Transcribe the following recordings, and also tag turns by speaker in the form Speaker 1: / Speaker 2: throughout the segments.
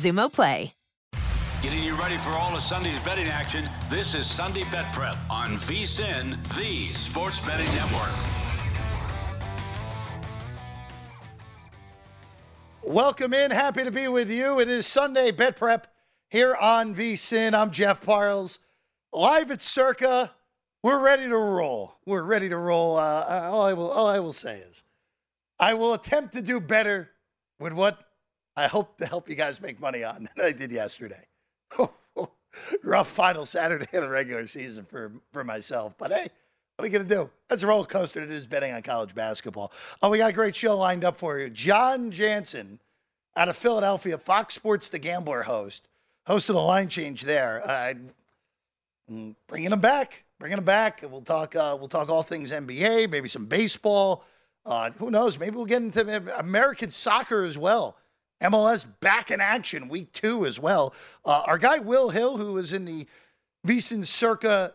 Speaker 1: Xumo Play.
Speaker 2: Getting you ready for all of Sunday's betting action. This is Sunday Bet Prep on VSIN, the Sports Betting Network.
Speaker 3: Welcome in. Happy to be with you. It is Sunday Bet Prep here on VSIN. I'm Jeff Parles. Live at Circa. We're ready to roll. We're ready to roll. Uh, all, I will, all I will say is I will attempt to do better with what I hope to help you guys make money on than I did yesterday. Rough final Saturday of the regular season for, for myself. But hey, what are you going to do? That's a roller coaster that is betting on college basketball. Oh, we got a great show lined up for you. John Jansen out of Philadelphia, Fox Sports The Gambler host, hosted a line change there. Uh, bringing him back, bringing him back. We'll talk. Uh, we'll talk all things NBA, maybe some baseball. Uh, who knows? Maybe we'll get into American soccer as well. MLS back in action week two as well. Uh, our guy Will Hill, who is in the VSIN Circa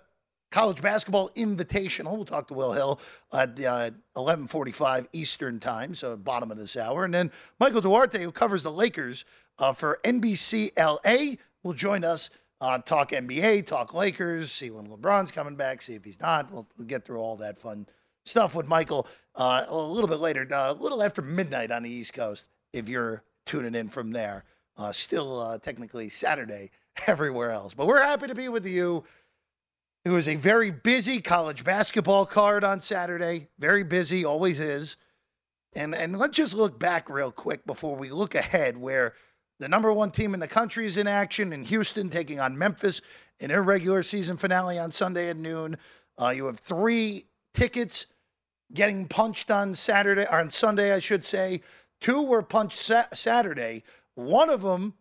Speaker 3: College Basketball Invitational, we'll talk to Will Hill at uh, 11:45 Eastern Time, so bottom of this hour, and then Michael Duarte, who covers the Lakers uh, for NBC LA, will join us. Uh, talk NBA, talk Lakers, see when LeBron's coming back, see if he's not. We'll, we'll get through all that fun stuff with Michael uh, a little bit later, uh, a little after midnight on the East Coast, if you're tuning in from there. Uh, still uh, technically Saturday everywhere else. But we're happy to be with you. It was a very busy college basketball card on Saturday. Very busy, always is. And and let's just look back real quick before we look ahead, where the number one team in the country is in action in Houston, taking on Memphis in their regular season finale on Sunday at noon. Uh, you have three tickets getting punched on Saturday or on Sunday, I should say. Two were punched sa- Saturday. One of them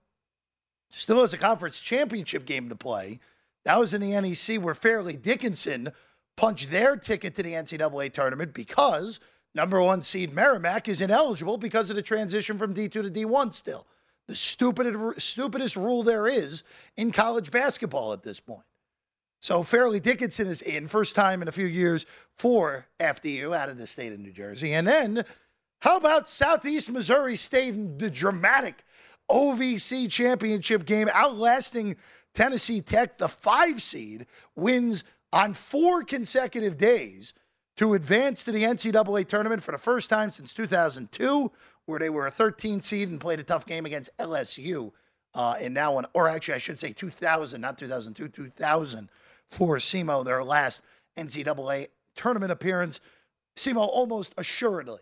Speaker 3: still has a conference championship game to play. That was in the NEC where Fairleigh Dickinson punched their ticket to the NCAA tournament because number one seed Merrimack is ineligible because of the transition from D2 to D1 still. The stupidest, stupidest rule there is in college basketball at this point. So Fairleigh Dickinson is in, first time in a few years for FDU out of the state of New Jersey. And then how about Southeast Missouri State in the dramatic OVC championship game, outlasting Tennessee Tech, the five seed, wins on four consecutive days to advance to the NCAA tournament for the first time since 2002, where they were a 13 seed and played a tough game against LSU. Uh, and now, one, or actually, I should say 2000, not 2002, 2000 for SEMO, their last NCAA tournament appearance. SEMO almost assuredly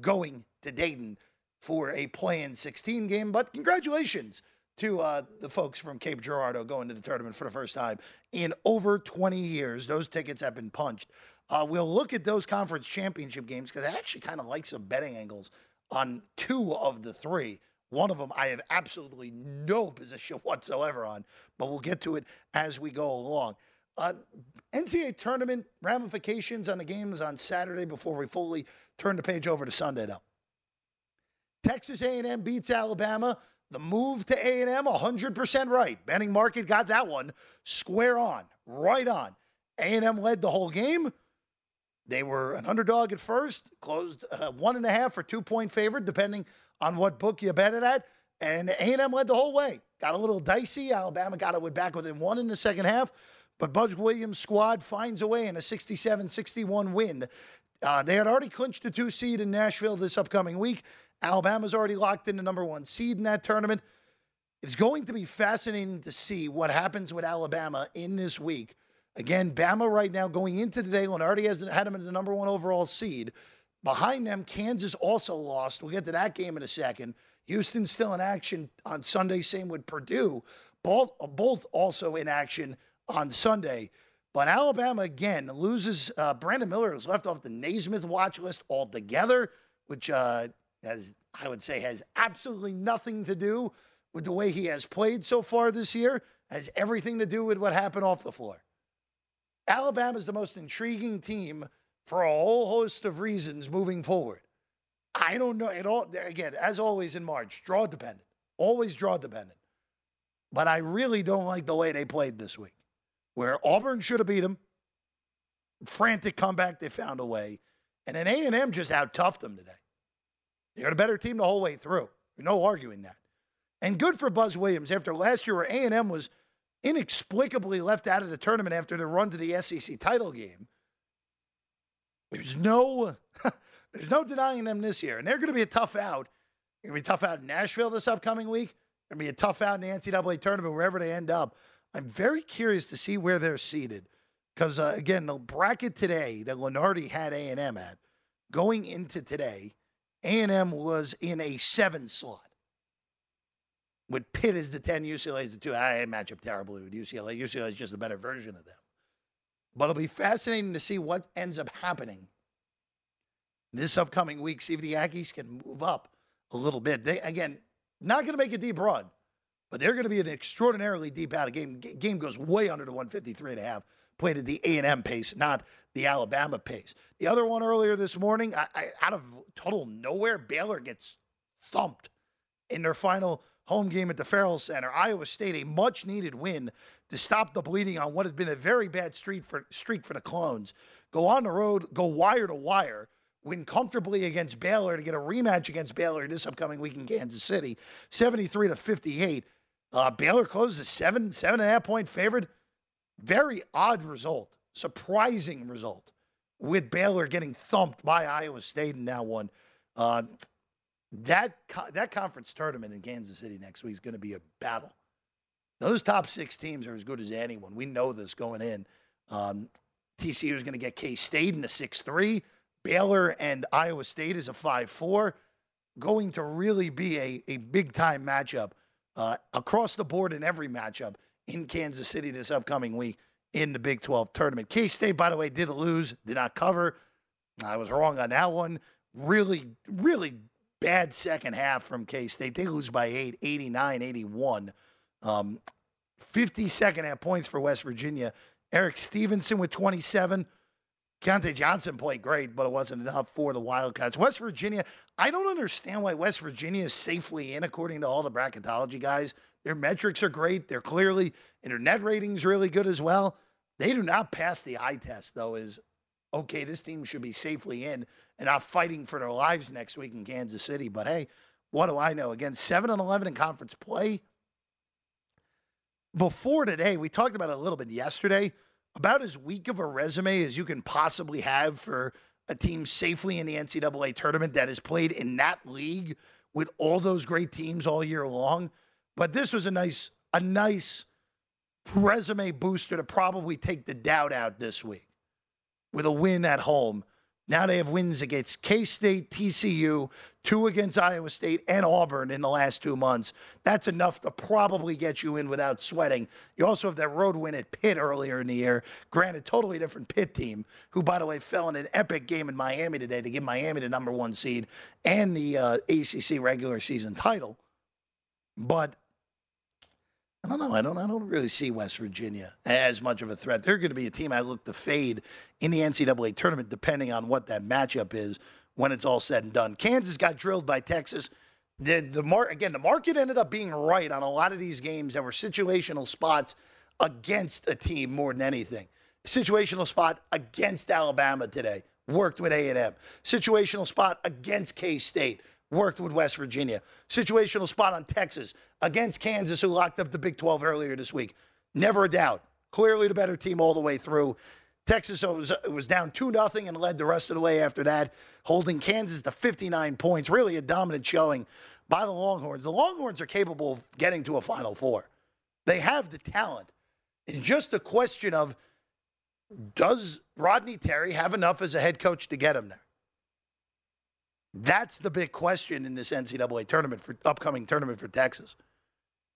Speaker 3: going to Dayton for a play in 16 game. But congratulations to uh, the folks from Cape Girardeau going to the tournament for the first time in over 20 years. Those tickets have been punched. Uh, we'll look at those conference championship games because I actually kind of like some betting angles on two of the three. One of them I have absolutely no position whatsoever on, but we'll get to it as we go along. Uh, NCAA tournament ramifications on the games on Saturday before we fully turn the page over to Sunday, though. Texas A&M beats Alabama. The move to A&M, 100% right. Betting market got that one square on, right on. A&M led the whole game. They were an underdog at first, closed uh, one and a half or two point favorite, depending on what book you bet it at. And A&M led the whole way. Got a little dicey. Alabama got it back within one in the second half. But Buzz Williams' squad finds a way in a 67 61 win. Uh, they had already clinched the two seed in Nashville this upcoming week. Alabama's already locked in the number one seed in that tournament. It's going to be fascinating to see what happens with Alabama in this week. Again, Bama right now going into today, and already has had them in the number one overall seed. Behind them, Kansas also lost. We'll get to that game in a second. Houston still in action on Sunday. Same with Purdue. Both, both also in action on Sunday. But Alabama again loses. Uh, Brandon Miller is left off the Naismith watch list altogether, which uh, has I would say has absolutely nothing to do with the way he has played so far this year. Has everything to do with what happened off the floor. Alabama is the most intriguing team for a whole host of reasons moving forward. I don't know at all. Again, as always in March, draw dependent, always draw dependent. But I really don't like the way they played this week, where Auburn should have beat them. Frantic comeback, they found a way, and then A and M just out toughed them today. They're the better team the whole way through. No arguing that. And good for Buzz Williams after last year where A&M was inexplicably left out of the tournament after the run to the SEC title game. There's no there's no denying them this year. And they're going to be a tough out. They're going to be tough out in Nashville this upcoming week. They're going to be a tough out in the NCAA tournament wherever they end up. I'm very curious to see where they're seated because uh, again, the bracket today that Lunardi had A&M at going into today – a&M was in a seven slot. With Pitt as the 10, UCLA as the two. I match up terribly with UCLA. UCLA is just a better version of them. But it'll be fascinating to see what ends up happening this upcoming week. See if the Aggies can move up a little bit. They again not going to make a deep run, but they're going to be an extraordinarily deep out of game. Game goes way under the 153 and a half played at the A&M pace, not the Alabama pace. The other one earlier this morning, I, I, out of total nowhere, Baylor gets thumped in their final home game at the Ferrell Center. Iowa State, a much needed win to stop the bleeding on what had been a very bad streak for, streak for the Clones. Go on the road, go wire to wire, win comfortably against Baylor to get a rematch against Baylor this upcoming week in Kansas City, 73 to 58. Uh, Baylor closes a seven, seven and a half point favorite very odd result, surprising result with Baylor getting thumped by Iowa State in that one. Uh, that that conference tournament in Kansas City next week is going to be a battle. Those top six teams are as good as anyone. We know this going in. Um, TCU is going to get K State in the six three. Baylor and Iowa State is a five four. Going to really be a, a big time matchup uh, across the board in every matchup in Kansas City this upcoming week in the Big 12 tournament. K State, by the way, did lose, did not cover. I was wrong on that one. Really, really bad second half from K State. They lose by eight, 89 81. Um, 50 second half points for West Virginia. Erik Stevenson with 27. Keyontae Johnson played great, but it wasn't enough for the Wildcats. West Virginia, I don't understand why West Virginia is safely in, according to all the bracketology guys. Their metrics are great. They're clearly, and their net rating's really good as well. They do not pass the eye test, though, is okay, this team should be safely in and not fighting for their lives next week in Kansas City. But hey, what do I know? Again, 7 and 11 in conference play. Before today, we talked about it a little bit yesterday about as weak of a resume as you can possibly have for a team safely in the NCAA tournament that has played in that league with all those great teams all year long. But this was a nice, a nice resume booster to probably take the doubt out this week with a win at home Now they have wins against K State, TCU, two against Iowa State, and Auburn in the last two months. That's enough to probably get you in without sweating. You also have that road win at Pitt earlier in the year. Granted, totally different Pitt team, who, by the way, fell in an epic game in Miami today to give Miami the number one seed and the uh, ACC regular season title. But I don't know. I don't. I don't really see West Virginia as much of a threat. They're going to be a team I look to fade in the NCAA tournament, depending on what that matchup is when it's all said and done. Kansas got drilled by Texas. The the mar- again, the market ended up being right on a lot of these games that were situational spots against a team more than anything. Situational spot against Alabama today worked with A&M. Situational spot against K State worked with West Virginia. Situational spot on Texas against Kansas, who locked up the Big 12 earlier this week. Never a doubt. Clearly the better team all the way through. Texas was, was down 2 0 and led the rest of the way after that, holding Kansas to 59 points. Really a dominant showing by the Longhorns. The Longhorns are capable of getting to a Final Four. They have the talent. It's just a question of does Rodney Terry have enough as a head coach to get him there? That's the big question in this NCAA tournament for upcoming tournament for Texas.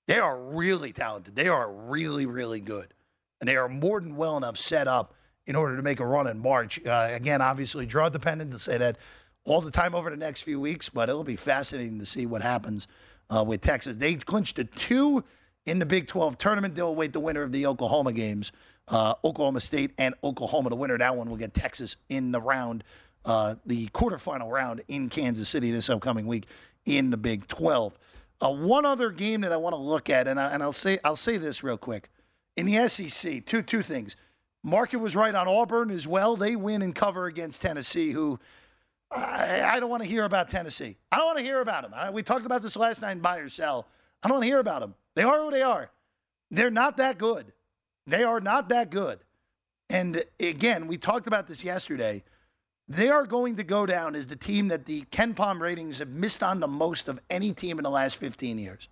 Speaker 3: They are really talented. They are really, really good. And they are more than well enough set up in order to make a run in March. Uh, again, obviously, draw dependent to say that all the time over the next few weeks, but it'll be fascinating to see what happens uh, with Texas. They clinched a two in the Big 12 tournament. They'll await the winner of the Oklahoma games, uh, Oklahoma State and Oklahoma. The winner that one will get Texas in the round uh, the quarterfinal round in Kansas City this upcoming week in the Big 12. Uh, one other game that I want to look at, and, I, and I'll say I'll say this real quick. In the SEC, two two things. Market was right on Auburn as well. They win and cover against Tennessee, who I, I don't want to hear about Tennessee. I don't want to hear about them. I, we talked about this last night in buy or sell. I don't want to hear about them. They are who they are. They're not that good. They are not that good. And again, we talked about this yesterday. They are going to go down as the team that the KenPom ratings have missed on the most of any team in the last 15 years.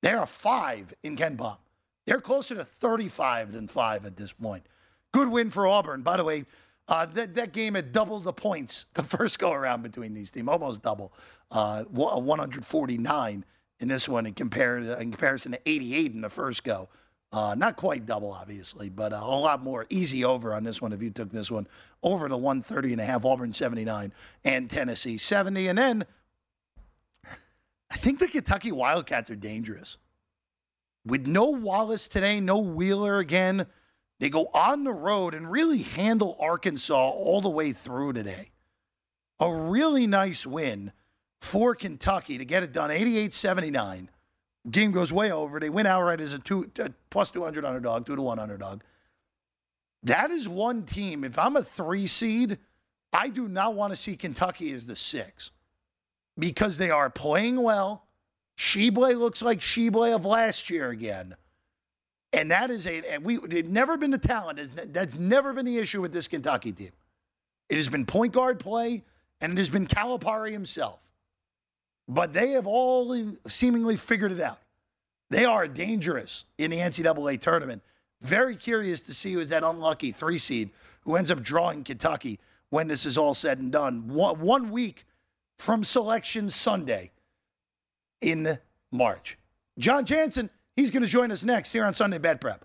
Speaker 3: They are five in KenPom. They're closer to 35 than five at this point. Good win for Auburn. By the way, uh, that, that game had doubled the points the first go around between these teams, almost double. Uh, 149 in this one in, in comparison to 88 in the first go. Uh, not quite double, obviously, but uh, a lot more easy over on this one if you took this one over the 130 and a half, Auburn 79 and Tennessee 70. And then I think the Kentucky Wildcats are dangerous. With no Wallace today, no Wheeler again, they go on the road and really handle Arkansas all the way through today. A really nice win for Kentucky to get it done 88 79 Game goes way over. They win outright as a two uh, plus 200 underdog, two to one underdog. That is one team. If I'm a three seed, I do not want to see Kentucky as the six because they are playing well. Tshiebwe looks like Tshiebwe of last year again. And that is a, and we, they've never been the talent. That's never been the issue with this Kentucky team. It has been point guard play, and it has been Calipari himself but they have all seemingly figured it out. They are dangerous in the NCAA tournament. Very curious to see who's that unlucky three seed who ends up drawing Kentucky when this is all said and done. One, one week from Selection Sunday in March. John Jansen, he's going to join us next here on Sunday Bet Prep.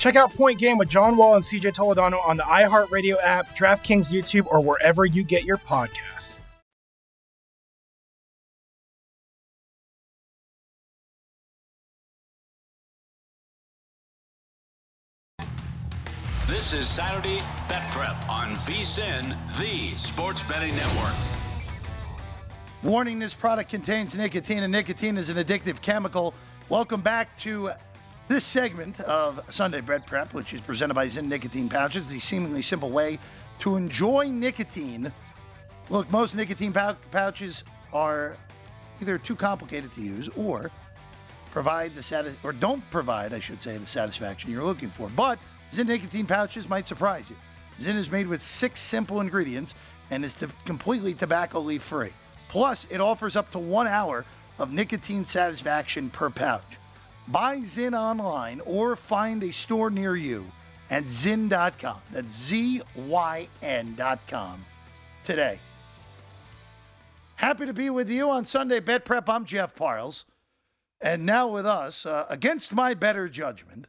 Speaker 4: Check out Point Game with John Wall and CJ Toledano on the iHeartRadio app, DraftKings YouTube, or wherever you get your podcasts.
Speaker 2: This is Saturday Bet Prep on VSIN, the Sports Betting Network.
Speaker 3: Warning this product contains nicotine, and nicotine is an addictive chemical. Welcome back to this segment of Sunday Bet Prep, which is presented by Zyn Nicotine Pouches, the seemingly simple way to enjoy nicotine. Look, most nicotine pou- pouches are either too complicated to use or provide the satis- or don't provide, I should say, the satisfaction you're looking for. But Zyn nicotine pouches might surprise you. Zyn is made with six simple ingredients and is completely tobacco leaf free. Plus, it offers up to one hour of nicotine satisfaction per pouch. Buy Zyn online or find a store near you at Zyn.com. That's Z Y N.com today. Happy to be with you on Sunday Bet Prep. I'm Jeff Parles. And now with us, uh, against my better judgment,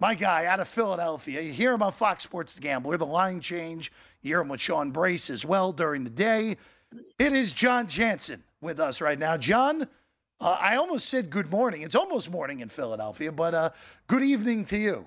Speaker 3: my guy out of Philadelphia. You hear him on Fox Sports The Gambler, the line change. You hear him with Sean Brace as well during the day. It is John Jansen with us right now. John, uh, I almost said good morning. It's almost morning in Philadelphia, but uh, good evening to you.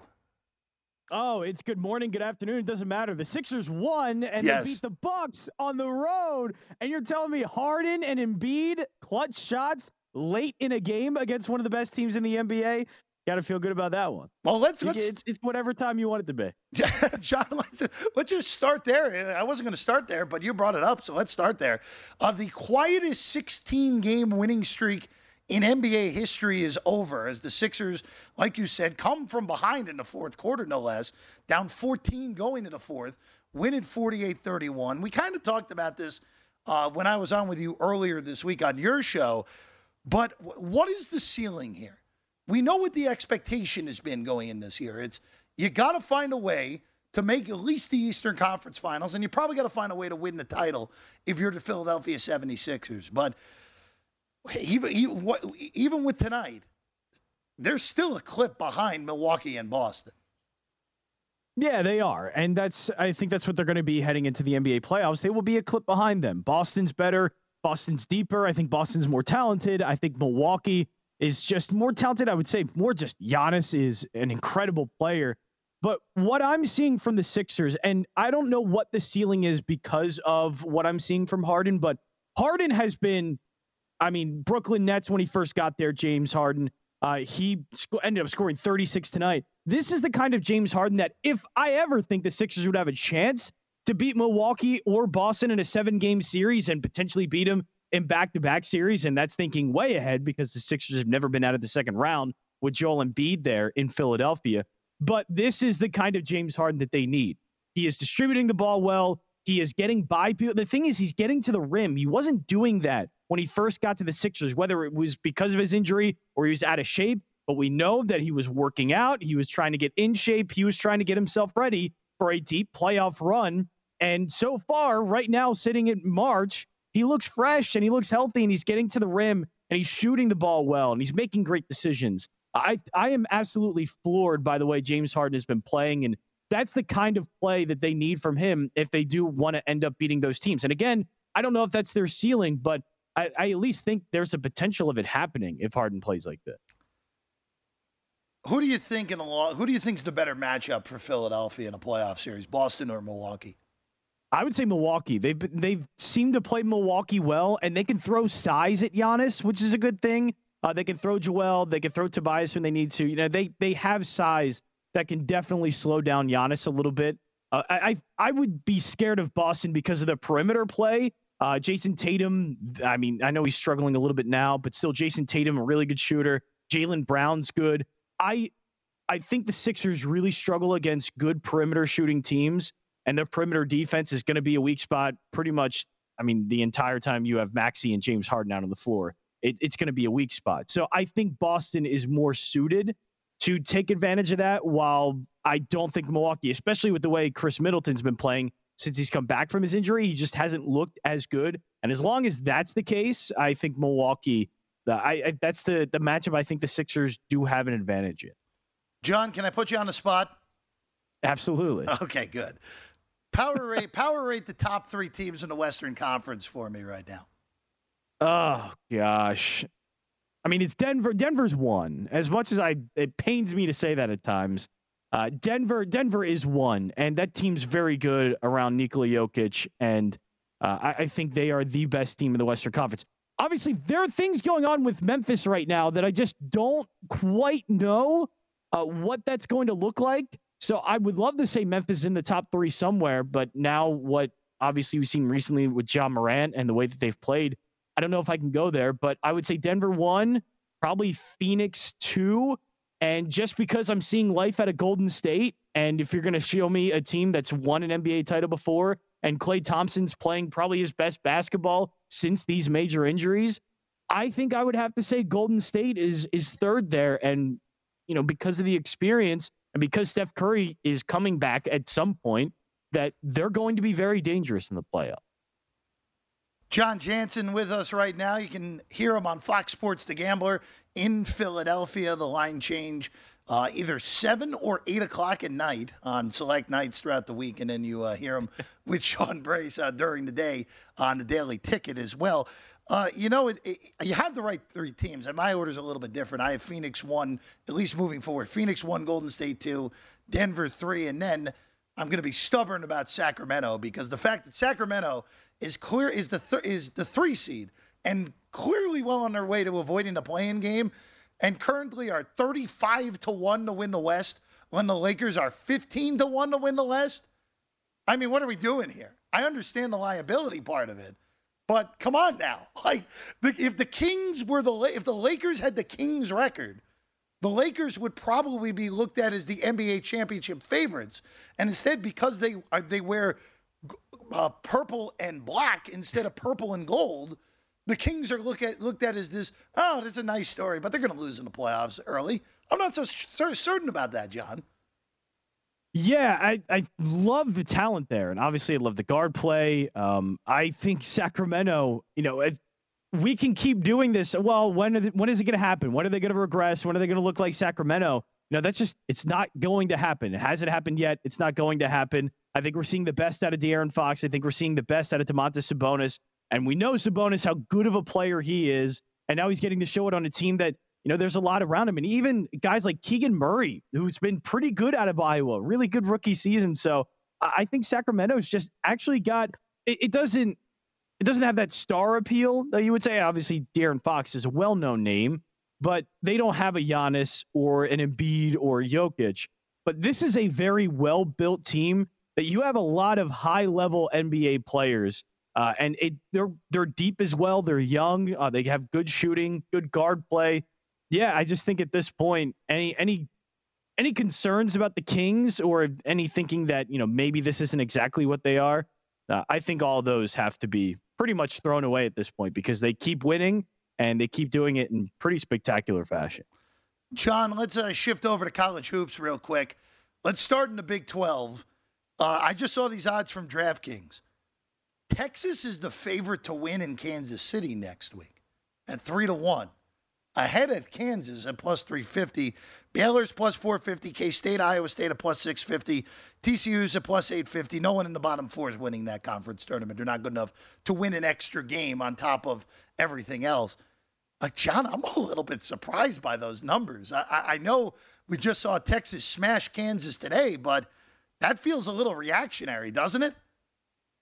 Speaker 5: Oh, it's good morning, good afternoon. It doesn't matter. The Sixers won and
Speaker 3: Yes.
Speaker 5: they beat the Bucks on the road. And you're telling me Harden and Embiid clutch shots late in a game against one of the best teams in the NBA? Got to feel good about that one.
Speaker 3: Well, let's let's
Speaker 5: It's, it's whatever time you want it to be.
Speaker 3: John, let's, let's just start there. I wasn't going to start there, but you brought it up, so let's start there. Uh, the quietest 16 game winning streak in NBA history is over as the Sixers, like you said, come from behind in the fourth quarter, no less, down 14 going to the fourth, winning 48 31. We kind of talked about this uh, when I was on with you earlier this week on your show, but w- what is the ceiling here? we know what the expectation has been going in this year. It's you got to find a way to make at least the Eastern Conference Finals, and you probably got to find a way to win the title if you're the Philadelphia 76ers. But even, even, with tonight, there's still a clip behind Milwaukee and Boston.
Speaker 5: Yeah, they are. And that's I think that's what they're going to be heading into the NBA playoffs. They will be a clip behind them. Boston's better, Boston's deeper. I think Boston's more talented. I think Milwaukee is just more talented. I would say more just Giannis is an incredible player. But what I'm seeing from the Sixers, and I don't know what the ceiling is because of what I'm seeing from Harden, but Harden has been, I mean, Brooklyn Nets when he first got there, James Harden. Uh, he sc- ended up scoring 36 tonight. This is the kind of James Harden that if I ever think the Sixers would have a chance to beat Milwaukee or Boston in a seven game series and potentially beat them in back to back series, and that's thinking way ahead because the Sixers have never been out of the second round with Joel Embiid there in Philadelphia. But this is the kind of James Harden that they need. He is distributing the ball well. He is getting by people. The thing is, he's getting to the rim. He wasn't doing that when he first got to the Sixers, whether it was because of his injury or he was out of shape. But we know that he was working out. He was trying to get in shape. He was trying to get himself ready for a deep playoff run. And so far, right now, sitting in March, he looks fresh and he looks healthy and he's getting to the rim and he's shooting the ball well and he's making great decisions. I I am absolutely floored by the way James Harden has been playing and that's the kind of play that they need from him if they do want to end up beating those teams. And again, I don't know if that's their ceiling, but I, I at least think there's a potential of it happening if Harden plays like that.
Speaker 3: Who do you think in a lot? Who do you think is the better matchup for Philadelphia in a playoff series, Boston or Milwaukee?
Speaker 5: I would say Milwaukee. They've they've seemed to play Milwaukee well, and they can throw size at Giannis, which is a good thing. Uh, they can throw Joel, they can throw Tobias when they need to. You know, they they have size that can definitely slow down Giannis a little bit. Uh, I I would be scared of Boston because of the perimeter play. Uh, Jayson Tatum, I mean, I know he's struggling a little bit now, but still, Jayson Tatum, a really good shooter. Jaylen Brown's good. I I think the Sixers really struggle against good perimeter shooting teams, and their perimeter defense is going to be a weak spot pretty much. I mean, the entire time you have Maxey and James Harden out on the floor, it, it's going to be a weak spot. So I think Boston is more suited to take advantage of that. While I don't think Milwaukee, especially with the way Khris Middleton's been playing since he's come back from his injury, he just hasn't looked as good. And as long as that's the case, I think Milwaukee. The, I, I that's the the matchup. I think the Sixers do have an advantage in.
Speaker 3: John, can I put you on the spot?
Speaker 5: Absolutely.
Speaker 3: Okay, good. Power rate, power rate the top three teams in the Western Conference for me right now.
Speaker 5: Oh gosh. I mean, it's Denver. Denver's one. As much as I, it pains me to say that at times. Uh, Denver, Denver is one, and that team's very good around Nikola Jokic, and uh, I, I think they are the best team in the Western Conference. Obviously, there are things going on with Memphis right now that I just don't quite know uh, what that's going to look like. So I would love to say Memphis in the top three somewhere, but now what obviously we've seen recently with Ja Morant and the way that they've played, I don't know if I can go there, but I would say Denver one, probably Phoenix two. And just because I'm seeing life at a Golden State, and if you're going to show me a team that's won an NBA title before, and Klay Thompson's playing probably his best basketball since these major injuries, I think I would have to say Golden State is is third there. And you know, because of the experience and because Steph Curry is coming back at some point, that they're going to be very dangerous in the playoff.
Speaker 3: John Jansen with us right now. You can hear him on Fox Sports The Gambler in Philadelphia. The line change uh, either 7 or 8 o'clock at night on select nights throughout the week. And then you uh, hear him with Sean Brace uh, during the day on the Daily Ticket as well. Uh, you know, it, it, you have the right three teams, and my order is a little bit different. I have Phoenix one, at least moving forward. Phoenix one, Golden State two, Denver three, and then I'm going to be stubborn about Sacramento because the fact that Sacramento is clear is the th- is the three seed and clearly well on their way to avoiding the playing game, and currently are 35 to one to win the West when the Lakers are 15 to one to win the West. I mean, what are we doing here? I understand the liability part of it. But come on now, like if the Kings were the if the Lakers had the Kings record, the Lakers would probably be looked at as the NBA championship favorites, and instead because they uh, they wear uh, purple and black instead of purple and gold, the Kings are look at looked at as this. Oh, that's a nice story, but they're going to lose in the playoffs early. I'm not so, certain about that, John.
Speaker 5: Yeah, I, I love the talent there. And obviously, I love the guard play. Um, I think Sacramento, you know, if we can keep doing this. Well, when, they, when is it going to happen? When are they going to regress? When are they going to look like Sacramento? Know, that's just, it's not going to happen. It hasn't happened yet. It's not going to happen. I think we're seeing the best out of De'Aaron Fox. I think we're seeing the best out of Domantas Sabonis. And we know Sabonis, how good of a player he is. And now he's getting to show it on a team that you know, there's a lot around him. And even guys like Keegan Murray, who's been pretty good out of Iowa, really good rookie season. So I think Sacramento's just actually got it, it doesn't it doesn't have that star appeal that you would say. Obviously, De'Aaron Fox is a well-known name, but they don't have a Giannis or an Embiid or Jokic. But this is a very well built team that you have a lot of high level NBA players. Uh, and it, they're they're deep as well. They're young. Uh, they have good shooting, good guard play. Yeah, I just think at this point, any any any concerns about the Kings or any thinking that you know maybe this isn't exactly what they are, uh, I think all those have to be pretty much thrown away at this point because they keep winning and they keep doing it in pretty spectacular fashion.
Speaker 3: John, let's uh, shift over to college hoops real quick. Let's start in the Big 12. Uh, I just saw these odds from DraftKings. Texas is the favorite to win in Kansas City next week at three to one ahead of Kansas at plus 350. Baylor's plus 450. K State, Iowa State at plus 650. TCU's at plus 850. No one in the bottom four is winning that conference tournament. They're not good enough to win an extra game on top of everything else. Like, John, I'm a little bit surprised by those numbers. I, I know we just saw Texas smash Kansas today, but that feels a little reactionary, doesn't it?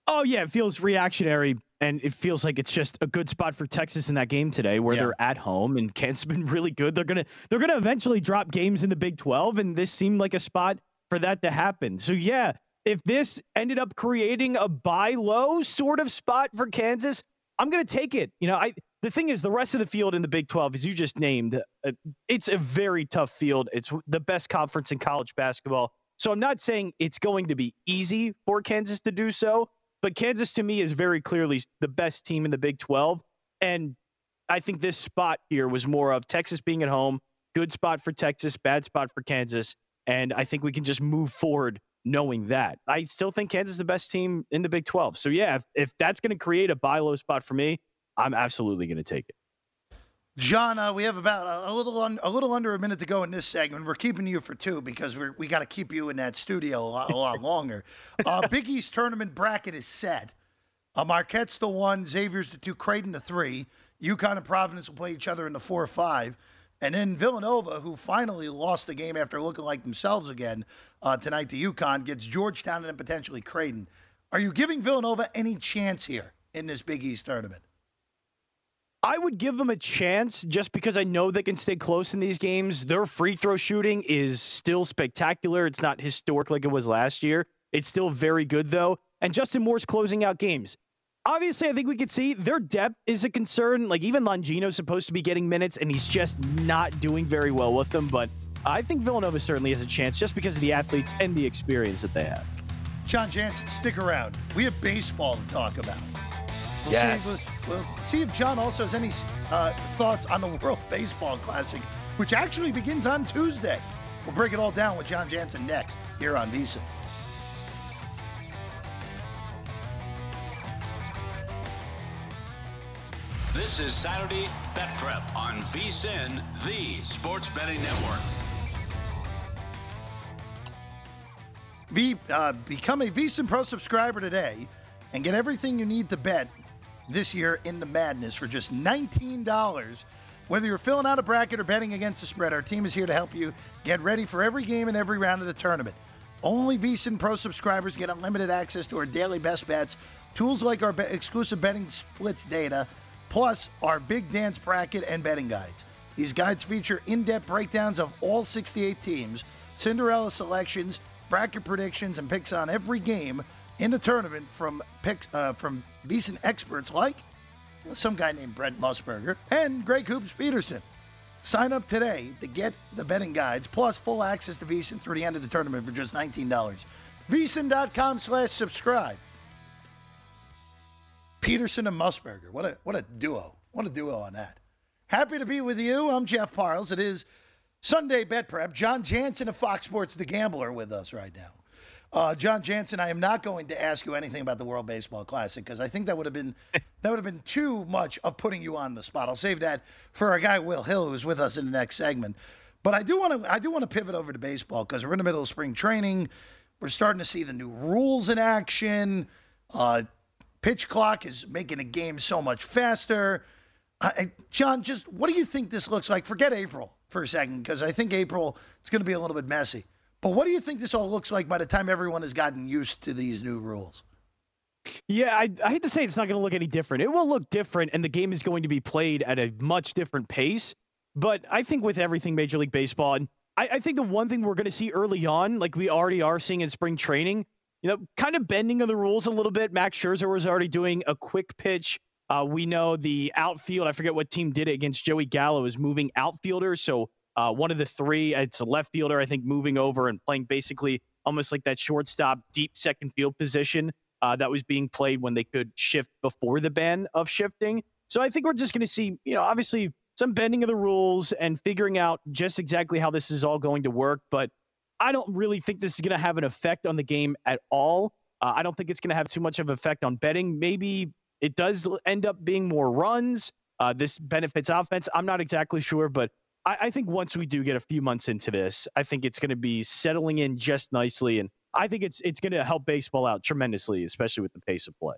Speaker 5: Oh, yeah, it feels reactionary and it feels like it's just a good spot for Texas in that game today, where yeah. they're at home and Kansas been really good. They're gonna they're gonna eventually drop games in the Big 12, and this seemed like a spot for that to happen. So yeah, if this ended up creating a buy low sort of spot for Kansas, I'm gonna take it. You know, I the thing is, the rest of the field in the Big 12, as you just named, uh, it's a very tough field. It's the best conference in college basketball. So I'm not saying it's going to be easy for Kansas to do so, but Kansas to me is very clearly the best team in the Big 12. And I think this spot here was more of Texas being at home, good spot for Texas, bad spot for Kansas. And I think we can just move forward knowing that. I still think Kansas is the best team in the Big 12. So, yeah, if, if that's going to create a buy low spot for me, I'm absolutely going to take it.
Speaker 3: John, uh, we have about a, a little un, a little under a minute to go in this segment. We're keeping you for two because we we got to keep you in that studio a lot, a lot longer. Uh, Big East tournament bracket is set. Uh, Marquette's the one, Xavier's the two, Creighton the three. UConn and Providence will play each other in the four or five. And then Villanova, who finally lost the game after looking like themselves again uh, tonight to UConn, gets Georgetown and then potentially Creighton. Are you giving Villanova any chance here in this Big East tournament?
Speaker 5: I would give them a chance just because I know they can stay close in these games. Their free throw shooting is still spectacular. It's not historic like it was last year. It's still very good, though. And Justin Moore's closing out games. Obviously, I think we could see their depth is a concern. Like, even Longino's supposed to be getting minutes, and he's just not doing very well with them. But I think Villanova certainly has a chance just because of the athletes and the experience that they have.
Speaker 3: John Jansen, stick around. We have baseball to talk about. We'll
Speaker 5: yes.
Speaker 3: See, we'll, see if John also has any uh, thoughts on the World Baseball Classic, which actually begins on Tuesday. We'll break it all down with John Jansen next here on VSIN.
Speaker 2: This is Saturday Bet Prep on VSIN, the Sports Betting Network.
Speaker 3: Be, uh, become a VSIN Pro subscriber today and get everything you need to bet this year in the madness for just $19. Whether you're filling out a bracket or betting against the spread, our team is here to help you get ready for every game and every round of the tournament. Only VSIN Pro subscribers get unlimited access to our daily best bets, tools like our be- exclusive betting splits data, plus our big dance bracket and betting guides. These guides feature in-depth breakdowns of all 68 teams, Cinderella selections, bracket predictions, and picks on every game in the tournament from picks uh, from VSIN experts like some guy named Brent Musburger and Greg Hoops Peterson. Sign up today to get the betting guides plus full access to VSIN through the end of the tournament for just $19. VSIN.com slash subscribe. Peterson and Musburger. What a what a duo. What a duo on that. Happy to be with you. I'm Jeff Parles. It is Sunday Bet Prep. John Jansen of Fox Sports The Gambler with us right now. Uh, John Jansen, I am not going to ask you anything about the World Baseball Classic because I think that would have been that would have been too much of putting you on the spot. I'll save that for our guy Will Hill, who's with us in the next segment. But I do want to I do want to pivot over to baseball because we're in the middle of spring training. We're starting to see the new rules in action. Uh, pitch clock is making a game so much faster. Uh, John, just what do you think this looks like? Forget April for a second because I think April it's going to be a little bit messy. But what do you think this all looks like by the time everyone has gotten used to these new rules?
Speaker 5: Yeah, I, I hate to say it's not going to look any different. It will look different, and the game is going to be played at a much different pace. But I think with everything Major League Baseball, and I, I think the one thing we're going to see early on, like we already are seeing in spring training, you know, kind of bending of the rules a little bit. Max Scherzer was already doing a quick pitch. Uh, we know the outfield, I forget what team did it against Joey Gallo, is moving outfielders. So uh, one of the three, it's a left fielder, I think, moving over and playing basically almost like that shortstop, deep second field position uh, that was being played when they could shift before the ban of shifting. So I think we're just going to see, you know, obviously some bending of the rules and figuring out just exactly how this is all going to work. But I don't really think this is going to have an effect on the game at all. Uh, I don't think it's going to have too much of an effect on betting. Maybe it does end up being more runs. Uh, this benefits offense. I'm not exactly sure, but I, I think once we do get a few months into this, I think it's going to be settling in just nicely, and I think it's it's going to help baseball out tremendously, especially with the pace of play.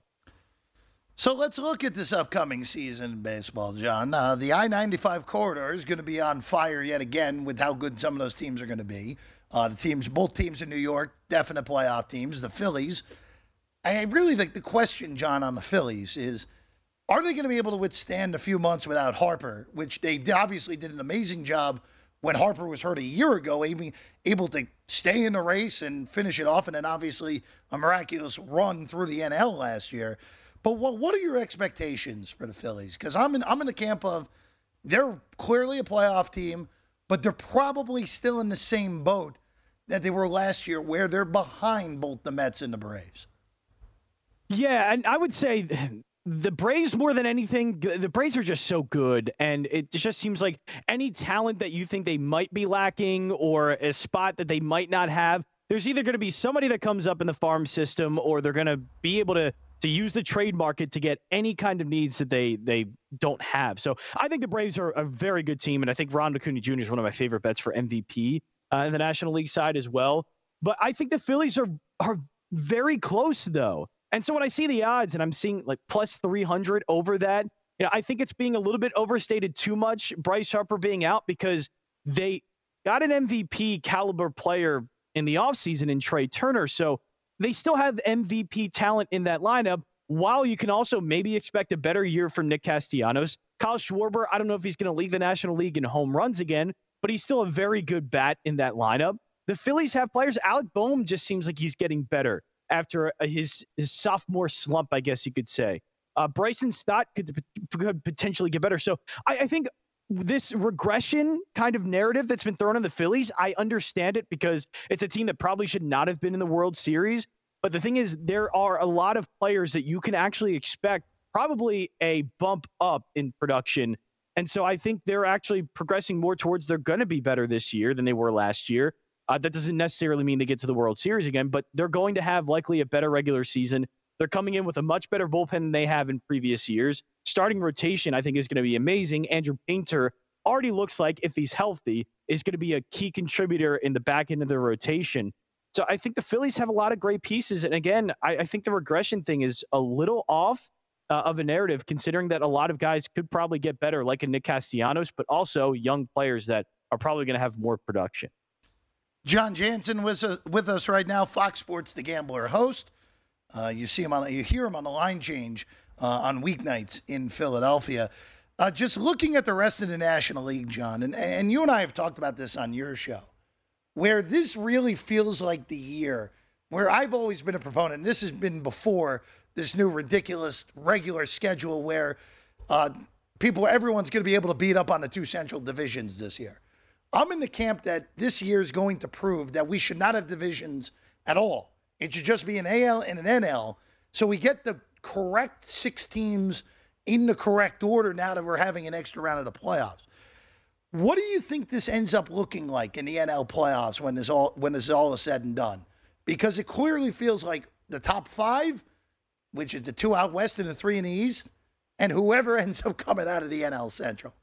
Speaker 3: So let's look at this upcoming season in baseball, John. Uh, the I 95 corridor is going to be on fire yet again with how good some of those teams are going to be. Uh, the teams, both teams in New York, definite playoff teams. The Phillies. I really think the question, John, on the Phillies is are they going to be able to withstand a few months without Harper, which they obviously did an amazing job when Harper was hurt a year ago, able, able to stay in the race and finish it off, and then obviously a miraculous run through the NL last year. But what what are your expectations for the Phillies? Because I'm in I'm in the camp of they're clearly a playoff team, but they're probably still in the same boat that they were last year, where they're behind both the Mets and the Braves.
Speaker 5: Yeah, and I would say the Braves more than anything, the Braves are just so good, and it just seems like any talent that you think they might be lacking or a spot that they might not have, there's either going to be somebody that comes up in the farm system, or they're going to be able to to use the trade market to get any kind of needs that they they don't have. So I think the Braves are a very good team, and I think Ron Acuna Jr. is one of my favorite bets for MVP uh, in the National League side as well. But I think the Phillies are are very close though. And so when I see the odds and I'm seeing like plus 300 over that, you know, I think it's being a little bit overstated too much. Bryce Harper being out because they got an MVP caliber player in the offseason in Trea Turner. So they still have MVP talent in that lineup, while you can also maybe expect a better year from Nick Castellanos. Kyle Schwarber, I don't know if he's going to lead the National League in home runs again, but he's still a very good bat in that lineup. The Phillies have players. Alec Bohm just seems like he's getting better after his his sophomore slump, I guess you could say. Uh, Bryson Stott could, could potentially get better. So I, I think this regression kind of narrative that's been thrown on the Phillies, I understand it because it's a team that probably should not have been in the World Series. But the thing is, there are a lot of players that you can actually expect probably a bump up in production. And so I think they're actually progressing more towards they're going to be better this year than they were last year. Uh, that doesn't necessarily mean they get to the World Series again, but they're going to have likely a better regular season. They're coming in with a much better bullpen than they have in previous years. Starting rotation, I think, is going to be amazing. Andrew Painter already looks like, if he's healthy, is going to be a key contributor in the back end of the rotation. So I think the Phillies have a lot of great pieces. And again, I, I think the regression thing is a little off uh, of a narrative, considering that a lot of guys could probably get better, like a Nick Castellanos, but also young players that are probably going to have more production.
Speaker 3: John Jansen was uh, with us right now, Fox Sports The Gambler host. Uh, you see him on, you hear him on the line change uh, on weeknights in Philadelphia. Uh, just looking at the rest of the National League, John, and, and you and I have talked about this on your show, where this really feels like the year where I've always been a proponent. this has been before this new ridiculous regular schedule where uh, people, everyone's going to be able to beat up on the two central divisions this year. I'm in the camp that this year is going to prove that we should not have divisions at all. It should just be an AL and an NL. So we get the correct six teams in the correct order now that we're having an extra round of the playoffs. What do you think this ends up looking like in the NL playoffs when this all when this all is said and done? Because it clearly feels like the top five, which is the two out west and the three in the east, and whoever ends up coming out of the NL Central.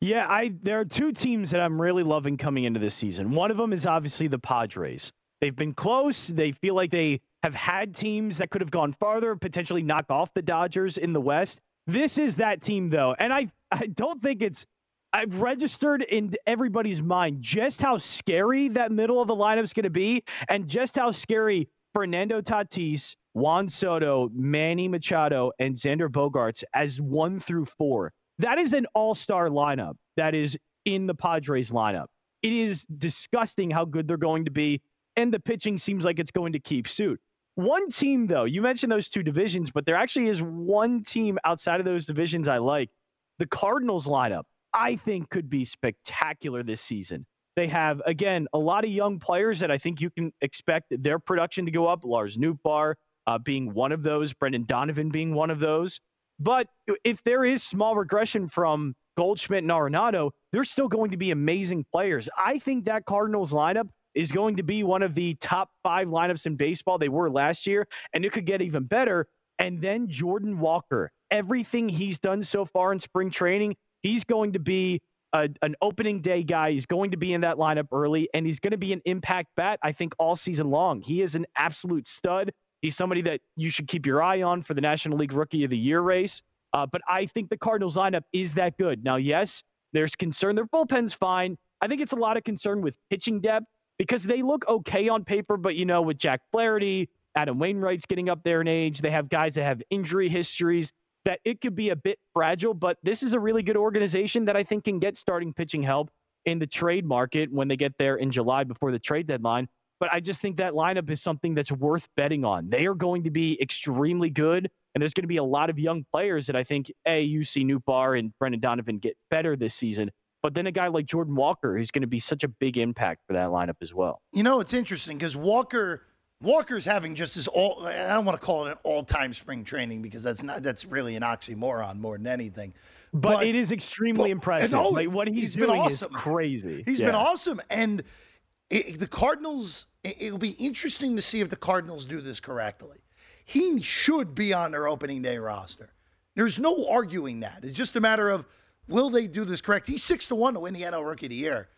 Speaker 5: Yeah, I there are two teams that I'm really loving coming into this season. One of them is obviously the Padres. They've been close. They feel like they have had teams that could have gone farther, potentially knock off the Dodgers in the West. This is that team though, and I I don't think it's I've registered in everybody's mind just how scary that middle of the lineup is going to be, and just how scary Fernando Tatis, Juan Soto, Manny Machado, and Xander Bogaerts as one through four that is an all-star lineup. that is in the Padres lineup. It is disgusting how good they're going to be, and the pitching seems like it's going to keep suit. One team, though, you mentioned those two divisions, but there actually is one team outside of those divisions I like. The Cardinals lineup, I think, could be spectacular this season. They have, again, a lot of young players that I think you can expect their production to go up. Lars Nootbaar uh, being one of those, Brendan Donovan being one of those. But if there is small regression from Goldschmidt and Arenado, they're still going to be amazing players. I think that Cardinals lineup is going to be one of the top five lineups in baseball. They were last year, and it could get even better. And then Jordan Walker, everything he's done so far in spring training, he's going to be a, an opening day guy. He's going to be in that lineup early, and he's going to be an impact bat, I think, all season long. He is an absolute stud. He's somebody that you should keep your eye on for the National League Rookie of the Year race. Uh, but I think the Cardinals lineup is that good. Now, yes, there's concern. Their bullpen's fine. I think it's a lot of concern with pitching depth because they look okay on paper, but you know, with Jack Flaherty, Adam Wainwright's getting up there in age. They have guys that have injury histories that it could be a bit fragile, but this is a really good organization that I think can get starting pitching help in the trade market when they get there in July before the trade deadline. But I just think that lineup is something that's worth betting on. They are going to be extremely good, and there's going to be a lot of young players that I think A, you see Nootbaar and Brendan Donovan get better this season. But then a guy like Jordan Walker is going to be such a big impact for that lineup as well.
Speaker 3: You know, it's interesting because Walker Walker's having just as all I don't want to call it an all-time spring training because that's not that's really an oxymoron more than anything.
Speaker 5: But, but it is extremely but, impressive. No, like what he's,
Speaker 3: he's
Speaker 5: doing
Speaker 3: awesome.
Speaker 5: is crazy.
Speaker 3: He's yeah. been awesome and it, the Cardinals it'll be interesting to see if the Cardinals do this correctly. He should be on their opening day roster. There's no arguing that. It's just a matter of will they do this correct? He's 6 to 1 to win the NL Rookie of the Year.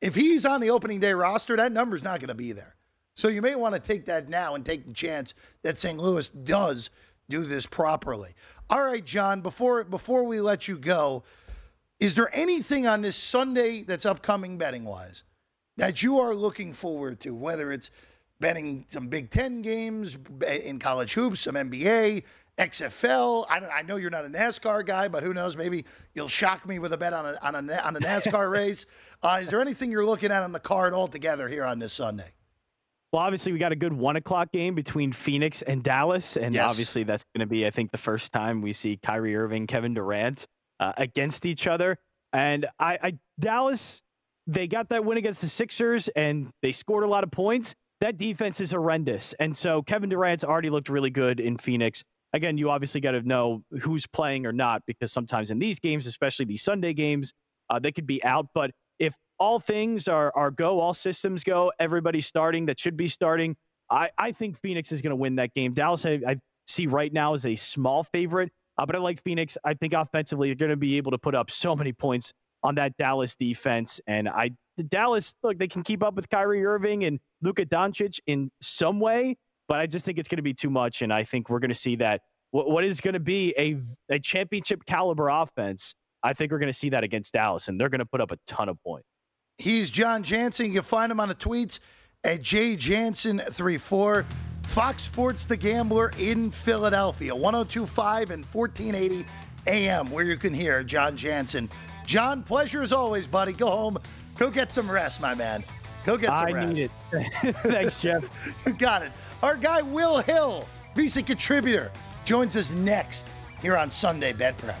Speaker 3: If he's on the opening day roster, that number's not going to be there. So you may want to take that now and take the chance that St. Louis does do this properly. All right, John, before before we let you go, is there anything on this Sunday that's upcoming betting wise that you are looking forward to, whether it's betting some Big Ten games in college hoops, some NBA, XFL. I, I, know you're not a NASCAR guy, but who knows? Maybe you'll shock me with a bet on a on a, on a NASCAR race. Uh, is there anything you're looking at on the card altogether here on this Sunday?
Speaker 5: Well, obviously, we got a good one o'clock game between Phoenix and Dallas, and yes. obviously, that's going to be, I think, the first time we see Kyrie Irving, Kevin Durant uh, against each other. And I, I, Dallas, they got that win against the Sixers, and they scored a lot of points. That defense is horrendous, and so Kevin Durant's already looked really good in Phoenix. Again, you obviously got to know who's playing or not, because sometimes in these games, especially these Sunday games, uh, they could be out. But if all things are, are go, all systems go, everybody's starting that should be starting, I, I think Phoenix is going to win that game. Dallas, I, I see right now as a small favorite, uh, but I like Phoenix. I think offensively, they're going to be able to put up so many points on that Dallas defense. And I, Dallas, look, they can keep up with Kyrie Irving and Luka Doncic in some way, but I just think it's going to be too much. And I think we're going to see that what, what is going to be a, a championship caliber offense I think we're going to see that against Dallas, and they're going to put up a ton of points.
Speaker 3: He's John Jansen. You can find him on the tweets at jjansen34. Fox Sports The Gambler in Philadelphia, 1025 and 1480 AM, where you can hear John Jansen. John, pleasure as always, buddy. Go home. Go get some rest, my man. Go get some
Speaker 5: I
Speaker 3: rest.
Speaker 5: I need it. Thanks, Jeff.
Speaker 3: you got it. Our guy, Will Hill, VSiN contributor, joins us next here on Sunday Bet Prep.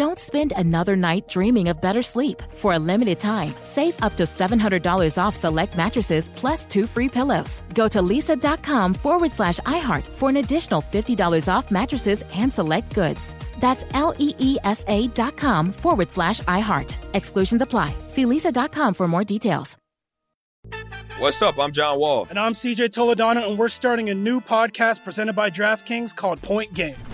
Speaker 6: Don't spend another night dreaming of better sleep. For a limited time, save up to $700 off select mattresses plus two free pillows. Go to leesa.com forward slash iHeart for an additional $50 off mattresses and select goods. That's L E E S A dot com forward slash iHeart. Exclusions apply. See leesa.com for more details.
Speaker 7: What's up? I'm John Wall.
Speaker 4: And I'm CJ Toledano, and we're starting a new podcast presented by DraftKings called Point Game.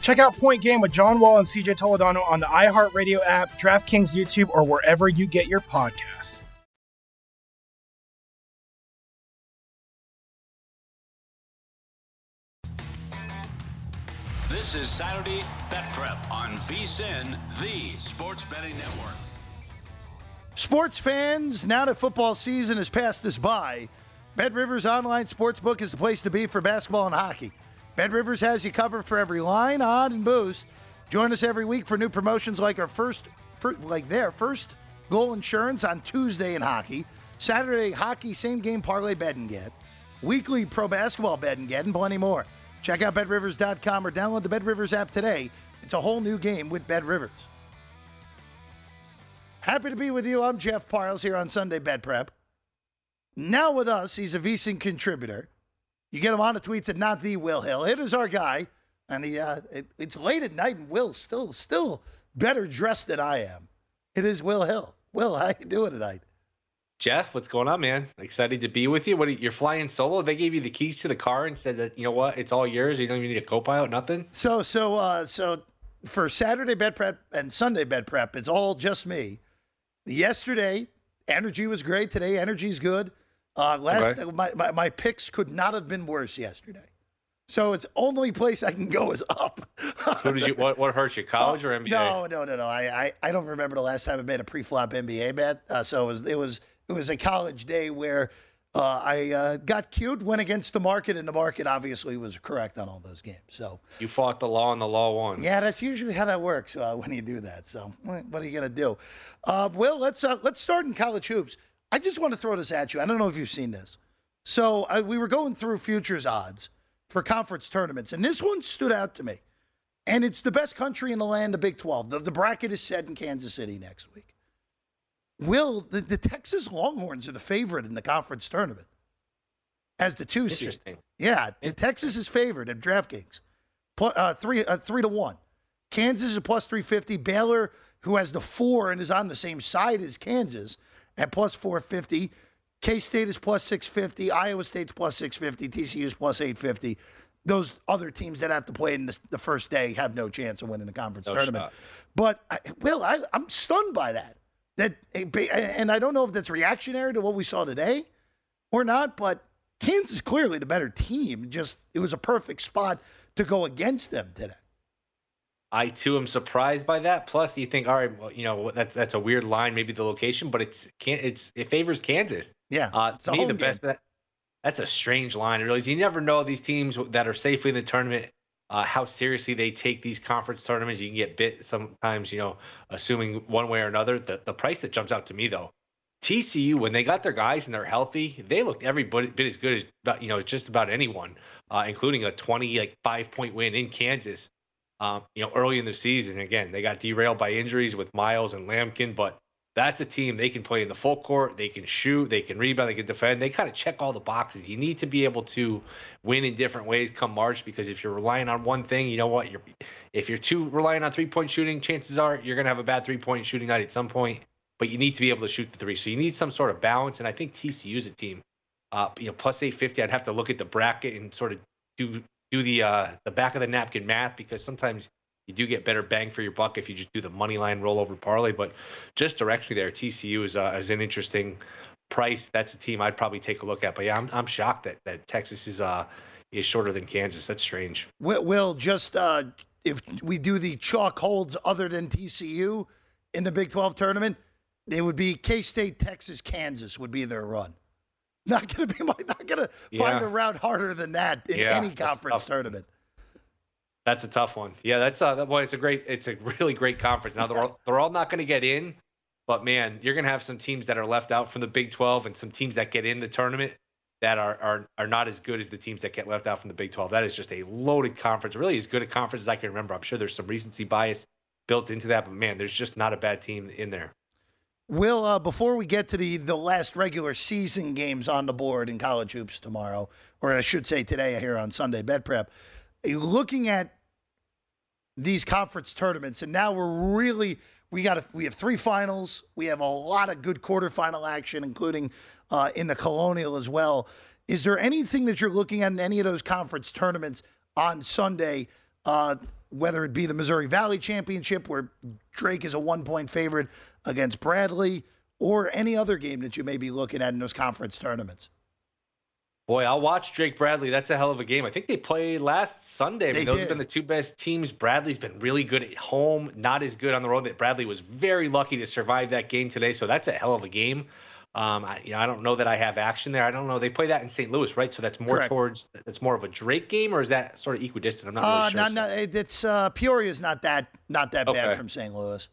Speaker 4: Check out Point Game with John Wall and CJ Toledano on the iHeartRadio app, DraftKings YouTube, or wherever you get your podcasts.
Speaker 2: This is Saturday Bet Prep on VSIN, the Sports Betting Network.
Speaker 3: Sports fans, now that football season has passed us by, Bet Rivers Online Sportsbook is the place to be for basketball and hockey. Bet Rivers has you covered for every line, odd, and boost. Join us every week for new promotions like our first, fir- like their first goal insurance on Tuesday in hockey, Saturday hockey same game parlay bet and get, weekly pro basketball bet and get, and plenty more. Check out betrivers.com or download the Bet Rivers app today. It's a whole new game with Bet Rivers. Happy to be with you. I'm Jeff Parles here on Sunday Bet Prep. Now with us, he's a VSIN contributor. You get him on the tweets at not the Will Hill. It is our guy, and he, uh, it, it's late at night, and Will's still still better dressed than I am. It is Will Hill. Will, how you doing tonight?
Speaker 8: Jeff, what's going on, man? Excited to be with you. What are- you're flying solo? They gave you the keys to the car and said that you know what, it's all yours. You don't even need a co-pilot, nothing.
Speaker 3: So so uh, so for Saturday Bet Prep and Sunday Bet Prep, it's all just me. Yesterday, energy was great. Today, energy's good. Uh, last
Speaker 8: Okay.
Speaker 3: my, my my picks could not have been worse yesterday. So it's only place I can go is up.
Speaker 8: Who did you? What, what hurt you? College or NBA?
Speaker 3: No, no, no, no. I, I, I don't remember the last time I made a pre-flop NBA bet. Uh, so it was it was it was a college day where uh, I uh, got cute, went against the market, and the market obviously was correct on all those games. So
Speaker 8: You fought the law and the law won.
Speaker 3: yeah, that's usually how that works uh, when you do that. So what what are you gonna do? Uh, Will, let's uh, let's start in college hoops. I just want to throw this at you. I don't know if you've seen this. So I, we were going through futures odds for conference tournaments, and this one stood out to me. And it's the best country in the land, the Big 12. The, the bracket is set in Kansas City next week. Will, the, the Texas Longhorns are the favorite in the conference tournament as the two seed. Yeah, Texas is favored at DraftKings, uh, three uh, three to one. Kansas is a plus three fifty. Baylor, who has the four and is on the same side as Kansas, at plus four fifty. K State is plus six fifty. Iowa State's plus six fifty. TCU is plus eight fifty. Those other teams that have to play in the, the first day have no chance of winning the conference
Speaker 8: No
Speaker 3: tournament.
Speaker 8: shot.
Speaker 3: But I, Will, I, I'm stunned by that. That eh, eh, and I don't know if that's reactionary to what we saw today or not, but Kansas is clearly the better team. Just it was a perfect spot to go against them today.
Speaker 8: I too am surprised by that. Plus, you think, all right, well, you know, that's that's a weird line, maybe the location, but it's can't it's it favors Kansas.
Speaker 3: Yeah,
Speaker 8: uh, to me, the
Speaker 3: game.
Speaker 8: best. That, that's a strange line. It really is. You never know these teams that are safely in the tournament. Uh, how seriously they take these conference tournaments. You can get bit sometimes, you know, assuming one way or another. The the price that jumps out to me though, TCU when they got their guys and they're healthy, they looked every bit, bit as good as you know just about anyone, uh, including a 20 like five point win in Kansas. Um, you know, early in the season, again, they got derailed by injuries with Miles and Lampkin, but that's a team they can play in the full court. They can shoot, they can rebound, they can defend. They kind of check all the boxes. You need to be able to win in different ways come March because if you're relying on one thing, you know what? You're if you're too relying on three point shooting, chances are you're gonna have a bad three point shooting night at some point. But you need to be able to shoot the three, so you need some sort of balance. And I think TCU is a team, uh, you know, plus 850. I'd have to look at the bracket and sort of do do the uh, the back of the napkin math because sometimes you do get better bang for your buck if you just do the money line rollover parlay. But just directly there, TCU is uh, is an interesting price. That's a team I'd probably take a look at. But yeah, I'm I'm shocked that, that Texas is uh is shorter than Kansas. That's strange.
Speaker 3: Will, will just uh, if we do the chalk holds other than TCU in the Big 12 tournament, it would be K State, Texas, Kansas would be their run. Not gonna be not gonna find
Speaker 8: Yeah.
Speaker 3: a round harder than that in
Speaker 8: Yeah,
Speaker 3: any conference tournament.
Speaker 8: That's a tough one. Yeah, that's uh, that, boy, it's a great, it's a really great conference. Now they're all, they're all not going to get in, but man, you're going to have some teams that are left out from the Big 12 and some teams that get in the tournament that are are are not as good as the teams that get left out from the Big 12. That is just a loaded conference, really as good a conference as I can remember. I'm sure there's some recency bias built into that, but man, there's just not a bad team in there.
Speaker 3: Will, uh, before we get to the the last regular season games on the board in college hoops tomorrow, or I should say today here on Sunday Bet Prep, you looking at these conference tournaments, and now we're really we got a, we have three finals. We have a lot of good quarterfinal action, including uh, in the Colonial as well. Is there anything that you're looking at in any of those conference tournaments on Sunday? Uh, whether it be the Missouri Valley Championship, where Drake is a one point favorite against Bradley, or any other game that you may be looking at in those conference tournaments.
Speaker 8: Boy, I'll watch Drake Bradley. That's a hell of a game. I think they played last Sunday. I
Speaker 3: They
Speaker 8: mean, those
Speaker 3: did.
Speaker 8: have been the two best teams. Bradley's been really good at home, not as good on the road. That Bradley was very lucky to survive that game today. So that's a hell of a game. Um, I, you know, I don't know that I have action there. I don't know. They play that in St. Louis, right? So that's more
Speaker 3: Correct.
Speaker 8: towards that's more of a Drake game, or is that sort of equidistant? I'm not
Speaker 3: Uh,
Speaker 8: really sure.
Speaker 3: not, it's uh, Peoria's not that not that bad from St. Louis.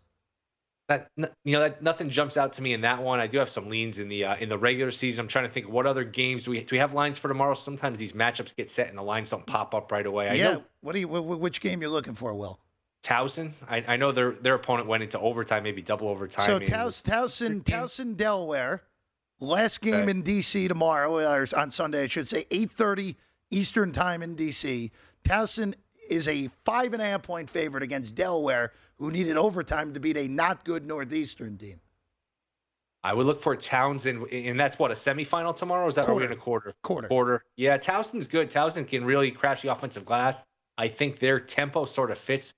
Speaker 8: That you know that nothing jumps out to me in that one. I do have some leans in the uh, in the regular season. I'm trying to think what other games do we do we have lines for tomorrow? Sometimes these matchups get set and the lines don't pop up right away. I
Speaker 3: yeah.
Speaker 8: know
Speaker 3: What do you? wh- wh- which game you're looking for, Will?
Speaker 8: Towson. I, I know their their opponent went into overtime, maybe double overtime.
Speaker 3: So Taus, Towson, Towson, Delaware. Last game
Speaker 8: Okay.
Speaker 3: in DC tomorrow, or on Sunday, I should say, 8:30 Eastern time in DC. Towson is a five and a half point favorite against Delaware, who needed overtime to beat a not good Northeastern team.
Speaker 8: I would look for Towson, and that's what a semifinal tomorrow. Is that we in a quarter?
Speaker 3: Quarter.
Speaker 8: Quarter. Yeah, Towson's good. Towson can really crash the offensive glass. I think their tempo sort of fits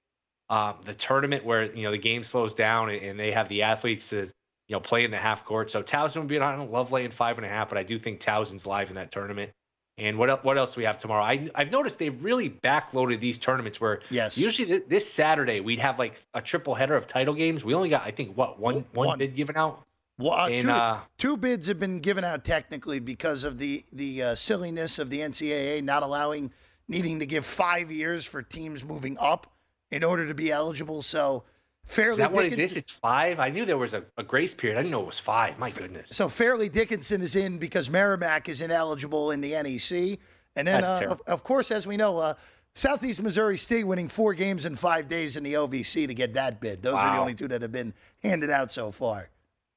Speaker 8: um, the tournament where you know the game slows down and, they have the athletes to you know play in the half court. So Towson would be. I don't love laying five and a half, but I do think Towson's live in that tournament. And what what else do we have tomorrow? I, I've noticed they've really backloaded these tournaments where
Speaker 3: Yes.
Speaker 8: usually th- this Saturday we'd have like a triple header of title games. We only got I think what one one
Speaker 3: One.
Speaker 8: bid given out.
Speaker 3: Well, uh,
Speaker 8: And,
Speaker 3: two,
Speaker 8: uh,
Speaker 3: two bids have been given out technically because of the the uh, silliness of the NCAA not allowing needing to give five years for teams moving up in order to be eligible. So Fairleigh
Speaker 8: Is that what it
Speaker 3: Dickinson,
Speaker 8: is? It's five. I knew there was a, a grace period. I didn't know it was five. My goodness.
Speaker 3: so Fairleigh Dickinson is in because Merrimack is ineligible in the NEC, and then uh, of, of course, as we know, uh, Southeast Missouri State winning four games in five days in the OVC to get that bid. Those are the only two that have been handed out so far.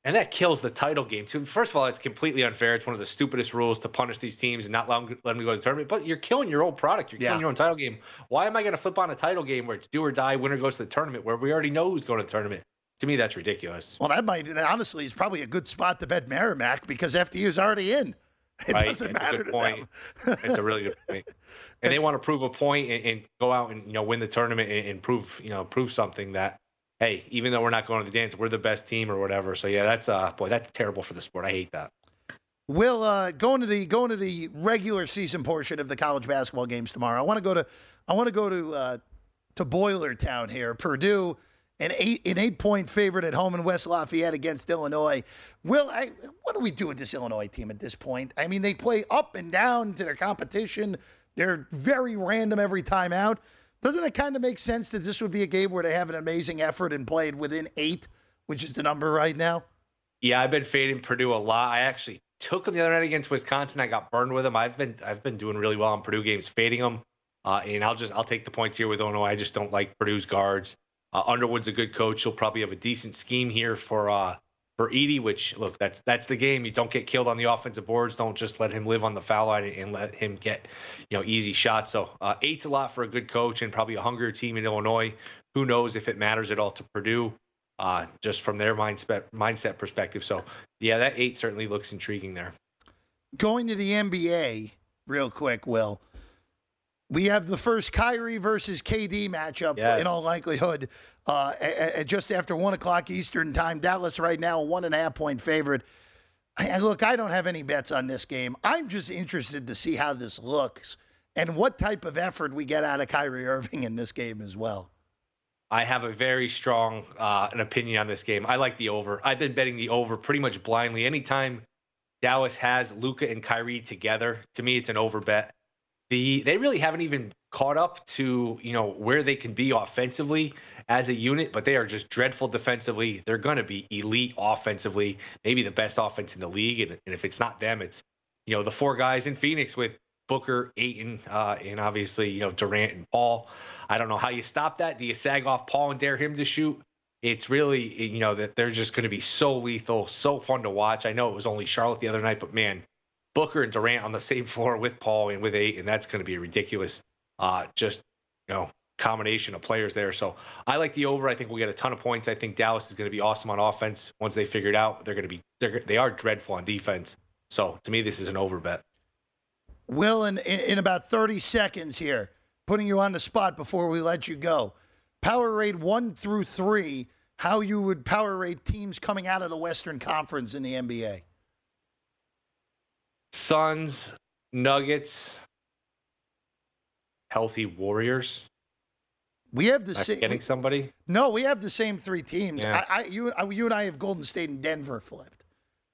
Speaker 8: And that kills the title game too. First of all, it's completely unfair. It's one of the stupidest rules to punish these teams and not let them, let them go to the tournament. But you're killing your old product. You're killing
Speaker 3: Yeah.
Speaker 8: your own title game. Why am I going to flip on a title game where it's do or die, winner goes to the tournament, where we already know who's going to the tournament? To me, that's ridiculous.
Speaker 3: Well, that might honestly is probably a good spot to bet Merrimack because FDU is already in. It
Speaker 8: right?
Speaker 3: doesn't
Speaker 8: It's a
Speaker 3: matter
Speaker 8: good
Speaker 3: to
Speaker 8: point.
Speaker 3: them.
Speaker 8: it's a really good point. And they want to prove a point and, and go out and you know win the tournament and, and prove you know prove something that hey, even though we're not going to the dance, we're the best team or whatever. So yeah, that's uh boy, that's terrible for the sport. I hate that.
Speaker 3: Will uh, going to the going to the regular season portion of the college basketball games tomorrow. I want to go to I want to go to uh, to Boilertown here. Purdue, an eight an eight point favorite at home in West Lafayette against Illinois. Will I, what do we do with this Illinois team at this point? I mean, they play up and down to their competition. They're very random every time out. Doesn't it kind of make sense that this would be a game where they have an amazing effort and played within eight, which is the number right now?
Speaker 8: Yeah, I've been fading Purdue a lot. I actually took them the other night against Wisconsin. I got burned with them. I've been I've been doing really well on Purdue games, fading them. Uh, and I'll just I'll take the points here with Illinois. I just don't like Purdue's guards. Uh, Underwood's a good coach. He'll probably have a decent scheme here for uh, for Edey. Which look, that's that's the game. You don't get killed on the offensive boards. Don't just let him live on the foul line and let him get you know easy shots. So uh, eight's a lot for a good coach and probably a hungrier team in Illinois. Who knows if it matters at all to Purdue? Uh, just from their mindset mindset perspective. So yeah, that eight certainly looks intriguing there.
Speaker 3: Going to the NBA real quick, Will. We have the first Kyrie versus KD matchup
Speaker 8: Yes.
Speaker 3: in all likelihood uh, a- a- just after one o'clock Eastern time. Dallas right now one and a half point favorite. I- look, I don't have any bets on this game. I'm just interested to see how this looks and what type of effort we get out of Kyrie Irving in this game as well.
Speaker 8: I have a very strong uh, an opinion on this game. I like the over. I've been betting the over pretty much blindly. Anytime Dallas has Luka and Kyrie together, to me it's an over bet. The they really haven't even caught up to you know where they can be offensively as a unit, but they are just dreadful defensively. They're going to be elite offensively, maybe the best offense in the league. And, and if it's not them, it's you know the four guys in Phoenix with Booker, Ayton, uh, and obviously you know Durant and Paul. I don't know how you stop that. Do you sag off Paul and dare him to shoot? It's really you know that they're just going to be so lethal, so fun to watch. I know it was only Charlotte the other night, but man, Booker and Durant on the same floor with Paul and with eight, and that's going to be a ridiculous, uh, just you know combination of players there. So I like the over. I think we'll get a ton of points. I think Dallas is going to be awesome on offense once they figure it out. They're going to be they're, they are dreadful on defense. So to me, this is an over bet.
Speaker 3: Will, in, in, about 30 seconds here, putting you on the spot before we let you go. Power rate one through three, how you would power rate teams coming out of the Western Conference in the NBA.
Speaker 8: Suns, Nuggets, healthy Warriors.
Speaker 3: We have the same.
Speaker 8: forgetting somebody.
Speaker 3: No, we have the same three teams.
Speaker 8: Yeah.
Speaker 3: I, I, you, I, you and I have Golden State and Denver flipped.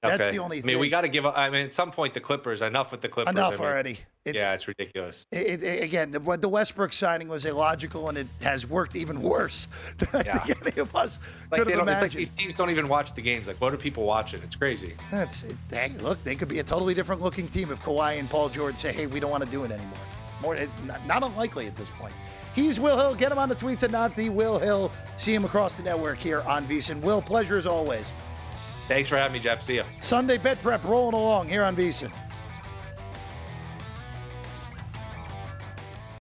Speaker 3: That's
Speaker 8: Okay.
Speaker 3: the only
Speaker 8: I
Speaker 3: thing.
Speaker 8: mean, we got to give. up I mean, at some point, the Clippers. Enough with the Clippers.
Speaker 3: Enough
Speaker 8: I mean,
Speaker 3: already. It's-
Speaker 8: yeah, it's ridiculous.
Speaker 3: It, it, again, the, the Westbrook signing was illogical, and it has worked even worse than
Speaker 8: Yeah.
Speaker 3: any of us
Speaker 8: Like
Speaker 3: could have
Speaker 8: don't, it's like
Speaker 3: imagined.
Speaker 8: these teams don't even watch the games. Like, what are people watching? It's crazy.
Speaker 3: That's it. Hey, look, they could be a totally different looking team if Kawhi and Paul George say, "Hey, we don't want to do it anymore." More, it, not, not unlikely at this point. He's Will Hill. Get him on the tweets at not the Will Hill. See him across the network here on VSiN. Will, pleasure as always.
Speaker 8: Thanks for having me, Jeff. See ya.
Speaker 3: Sunday bet prep rolling along here on VSiN.